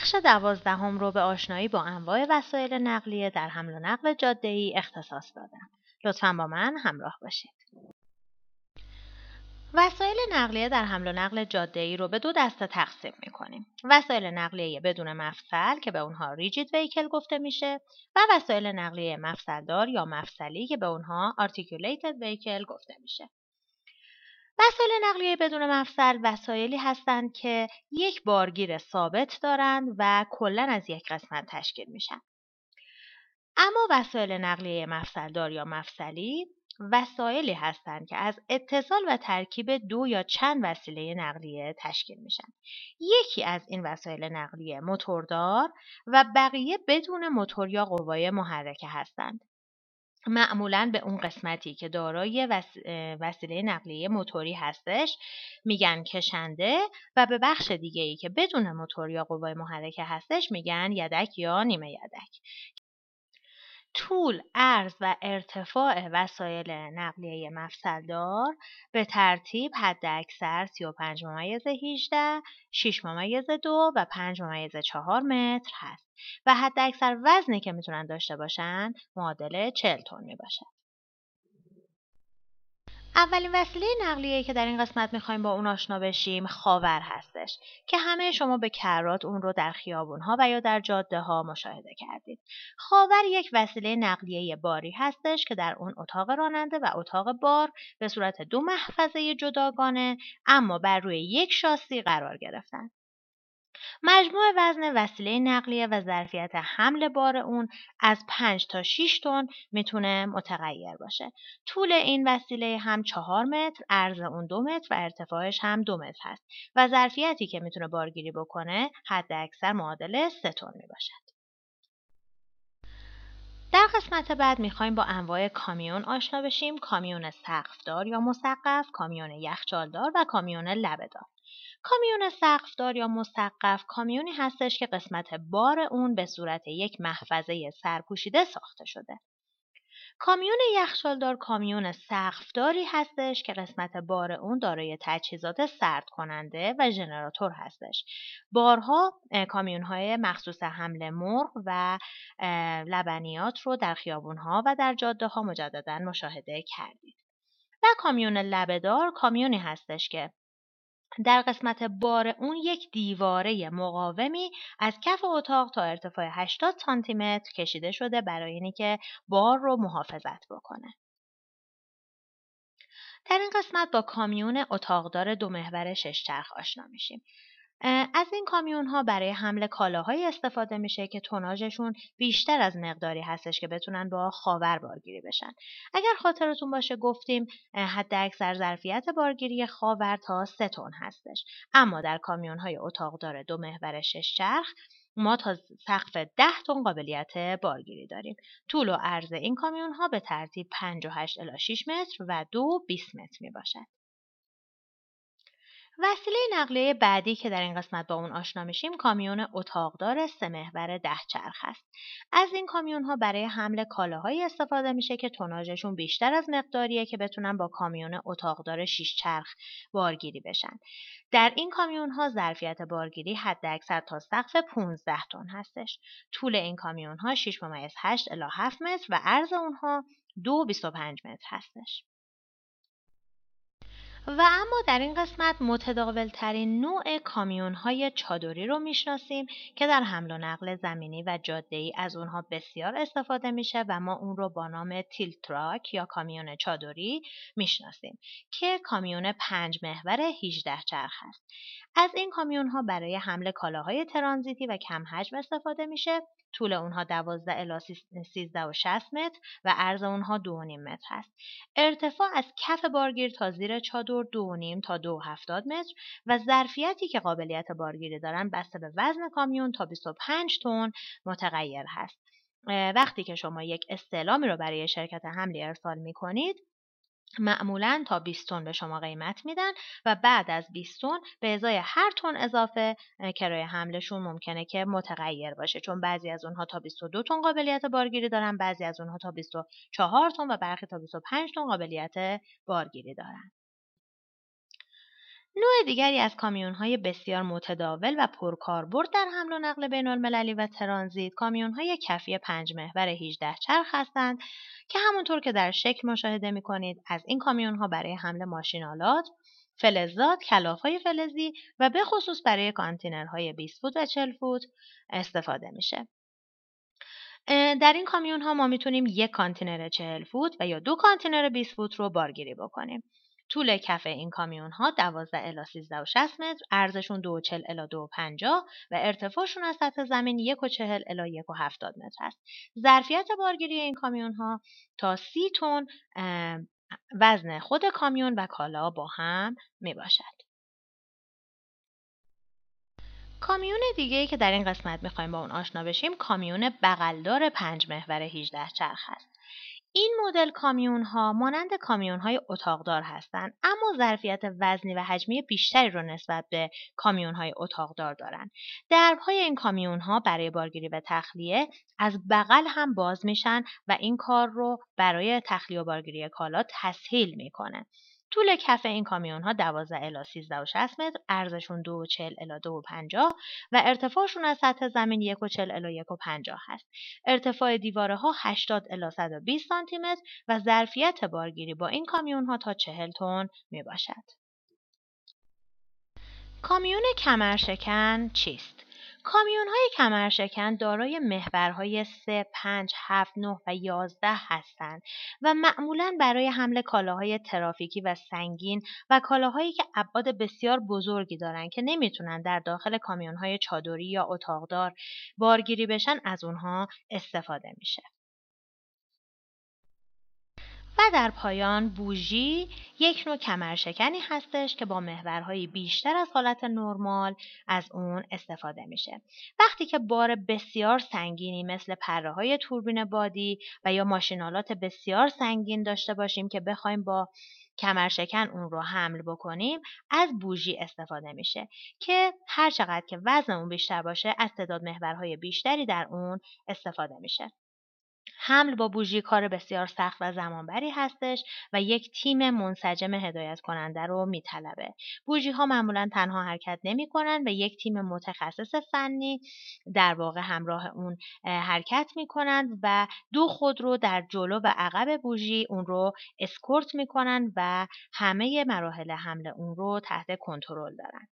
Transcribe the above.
بخش دوازدهم رو به آشنایی با انواع وسایل نقلیه در حمل و نقل جاده‌ای اختصاص دادم. لطفا با من همراه باشید. وسایل نقلیه در حمل و نقل جاده‌ای رو به دو دسته تقسیم می‌کنیم. وسایل نقلیه بدون مفصل که به اونها rigid vehicle گفته میشه و وسایل نقلیه مفصلدار یا مفصلی که به اونها articulated vehicle گفته میشه. وسایل نقلیه بدون مفصل وسایلی هستند که یک بارگیر ثابت دارند و کلا از یک قسمت تشکیل میشن. اما وسایل نقلیه مفصلدار یا مفصلی وسایلی هستند که از اتصال و ترکیب دو یا چند وسیله نقلیه تشکیل میشن. یکی از این وسایل نقلیه موتوردار و بقیه بدون موتور یا قوای محرکه هستند. معمولا به اون قسمتی که دارای وسیله نقلیه موتوری هستش میگن کشنده و به بخش دیگه ای که بدون موتور یا قوای محرکه هستش میگن یدک یا نیمه یدک. طول، عرض و ارتفاع وسایل نقلیه مفصلدار به ترتیب حداکثر 35 ممیز 18 6 ممیز 2 و 5 ممیز 4 متر هست و حداکثر وزنی که می‌تونن داشته باشن معادل 40 تن می باشد. اولین وسیله نقلیه که در این قسمت می‌خوایم با اون آشنا بشیم خاور هستش که همه شما به کرات اون رو در خیابون ها و یا در جاده ها مشاهده کردید. خاور یک وسیله نقلیه باری هستش که در اون اتاق راننده و اتاق بار به صورت دو محفظه جداگانه اما بر روی یک شاسی قرار گرفتن. مجموع وزن وسیله نقلیه و ظرفیت حمل بار اون از 5 تا 6 تن می‌تونه متغیر باشه. طول این وسیله هم 4 متر، عرض اون 2 متر و ارتفاعش هم 2 متر هست و ظرفیتی که می‌تونه بارگیری بکنه حد اکثر معادل 3 تن می‌باشد. در قسمت بعد می‌خوایم با انواع کامیون آشنا بشیم کامیون سقفدار یا مسقف، کامیون یخچالدار و کامیون لبهدار. کامیون سقفدار یا مسقف کامیونی هستش که قسمت بار اون به صورت یک محفظه سرپوشیده ساخته شده. کامیون یخچالدار کامیون سقفداری هستش که قسمت بار اون دارای تجهیزات سرد کننده و ژنراتور هستش. بارها کامیون های مخصوص حمل مرغ و لبنیات رو در خیابون ها و در جاده ها مجددا مشاهده کردید. و کامیون لبهدار کامیونی هستش که در قسمت بار اون یک دیواره مقاومی از کف اتاق تا ارتفاع 80 سانتی متر کشیده شده برای اینکه بار رو محافظت بکنه. در این قسمت با کامیون اتاقدار دو محور شش چرخ آشنا میشیم. از این کامیون ها برای حمل کالاهایی استفاده میشه که توناژشون بیشتر از مقداری هستش که بتونن با خاور بارگیری بشن. اگر خاطرتون باشه گفتیم حد اکثر ظرفیت بارگیری خاور تا 3 تن هستش. اما در کامیون های اتاقدار دو محور شش چرخ ما تا سقف 10 تن قابلیت بارگیری داریم. طول و عرض این کامیون ها به ترتیب 58 الی 6 متر و 2 20 متر می باشد. وسیله نقلیه بعدی که در این قسمت با اون آشنا میشیم کامیون اتاقدار سه محور ده چرخ است. از این کامیون ها برای حمل کالاهایی استفاده میشه که توناژشون بیشتر از مقداریه که بتونن با کامیون اتاقدار 6 چرخ بارگیری بشن. در این کامیون ها ظرفیت بارگیری حد اکثر تا سقف 15 تن هستش. طول این کامیون ها 6 ممیز 8 الی 7 متر و عرض اونها 2.25 متر هستش. و اما در این قسمت متداول ترین نوع کامیون های چادری رو می‌شناسیم که در حمل و نقل زمینی و جاده ای از اونها بسیار استفاده میشه و ما اون رو با نام tilt truck یا کامیون چادری می‌شناسیم که کامیون پنج محور 18 چرخ است. از این کامیون ها برای حمل کالاهای ترانزیتی و کم حجم استفاده میشه طول اونها 12 الی 13 و 60 متر و عرض اونها 2.5 متر هست. ارتفاع از کف بارگیر تا زیر چادر 2.5 تا 2.70 متر و ظرفیتی که قابلیت بارگیری دارن بسته به وزن کامیون تا 25 تن متغیر هست. وقتی که شما یک استعلامی رو برای شرکت حملی ارسال می کنید معمولا تا 20 تن به شما قیمت میدن و بعد از 20 تن به ازای هر تن اضافه کرایه حملشون ممکنه که متغیر باشه چون بعضی از اونها تا 22 تن قابلیت بارگیری دارن بعضی از اونها تا 24 تن و برخی تا 25 تن قابلیت بارگیری دارن نوع دیگری از کامیون های بسیار متداول و پرکاربرد در حمل و نقل بین المللی و ترانزیت کامیون های کفی پنج محور 18 چرخ هستند که همونطور که در شکل مشاهده می کنید از این کامیون ها برای حمل ماشینالات، فلزات، کلاف های فلزی و به خصوص برای کانتینرهای 20 فوت و 40 فوت استفاده میشه. در این کامیون ها ما می‌تونیم یک کانتینر 40 فوت و یا دو کانتینر 20 فوت رو بارگیری بکنیم. طول کف این کامیون ها 12 الی 13 و 60 متر، عرضشون 240 الی 250 و ارتفاعشون از سطح زمین 140 الی 170 متر است. ظرفیت بارگیری این کامیون ها تا 30 تن وزن خود کامیون و کالا با هم می باشد. کامیون دیگه ای که در این قسمت می‌خوایم با اون آشنا بشیم کامیون بغلدار پنج محور 18 چرخ است. این مدل کامیون ها مانند کامیون های اتاقدار هستند اما ظرفیت وزنی و حجمی بیشتری رو نسبت به کامیون های اتاقدار دارند. دربهای این کامیون ها برای بارگیری و تخلیه از بغل هم باز میشن و این کار رو برای تخلیه و بارگیری کالا تسهیل می‌کنه. طول کف این کامیون ها 12 الی 13 و 60 متر، ارزشون 2.40 الی 2.50 و ارتفاعشون از سطح زمین 1.40 الی 1.50 هست. ارتفاع دیواره ها 80 الی 120 سانتی متر و ظرفیت بارگیری با این کامیون ها تا 40 تن می باشد. کامیون کمرشکن چیست؟ کامیون های کمرشکن دارای محورهای 3, 5, 7, 9 و 11 هستند و معمولا برای حمل کالاهای ترافیکی و سنگین و کالاهایی که ابعاد بسیار بزرگی دارند که نمی‌تونن در داخل کامیون های چادری یا اتاقدار بارگیری بشن از اونها استفاده میشه. و در پایان بوژی یک نوع کمرشکنی هستش که با محورهای بیشتر از حالت نرمال از اون استفاده میشه. وقتی که بار بسیار سنگینی مثل پره های توربین بادی و یا ماشینالات بسیار سنگین داشته باشیم که بخوایم با کمرشکن اون رو حمل بکنیم از بوژی استفاده میشه که هر چقدر که وزن اون بیشتر باشه از تعداد محورهای بیشتری در اون استفاده میشه. حمل با بوژی کار بسیار سخت و زمانبری هستش و یک تیم منسجم هدایت کننده رو میطلبه. بوژی ها معمولا تنها حرکت نمی کنن و یک تیم متخصص فنی در واقع همراه اون حرکت می کنند و دو خود رو در جلو و عقب بوژی اون رو اسکورت می کنن و همه مراحل حمل اون رو تحت کنترل دارن.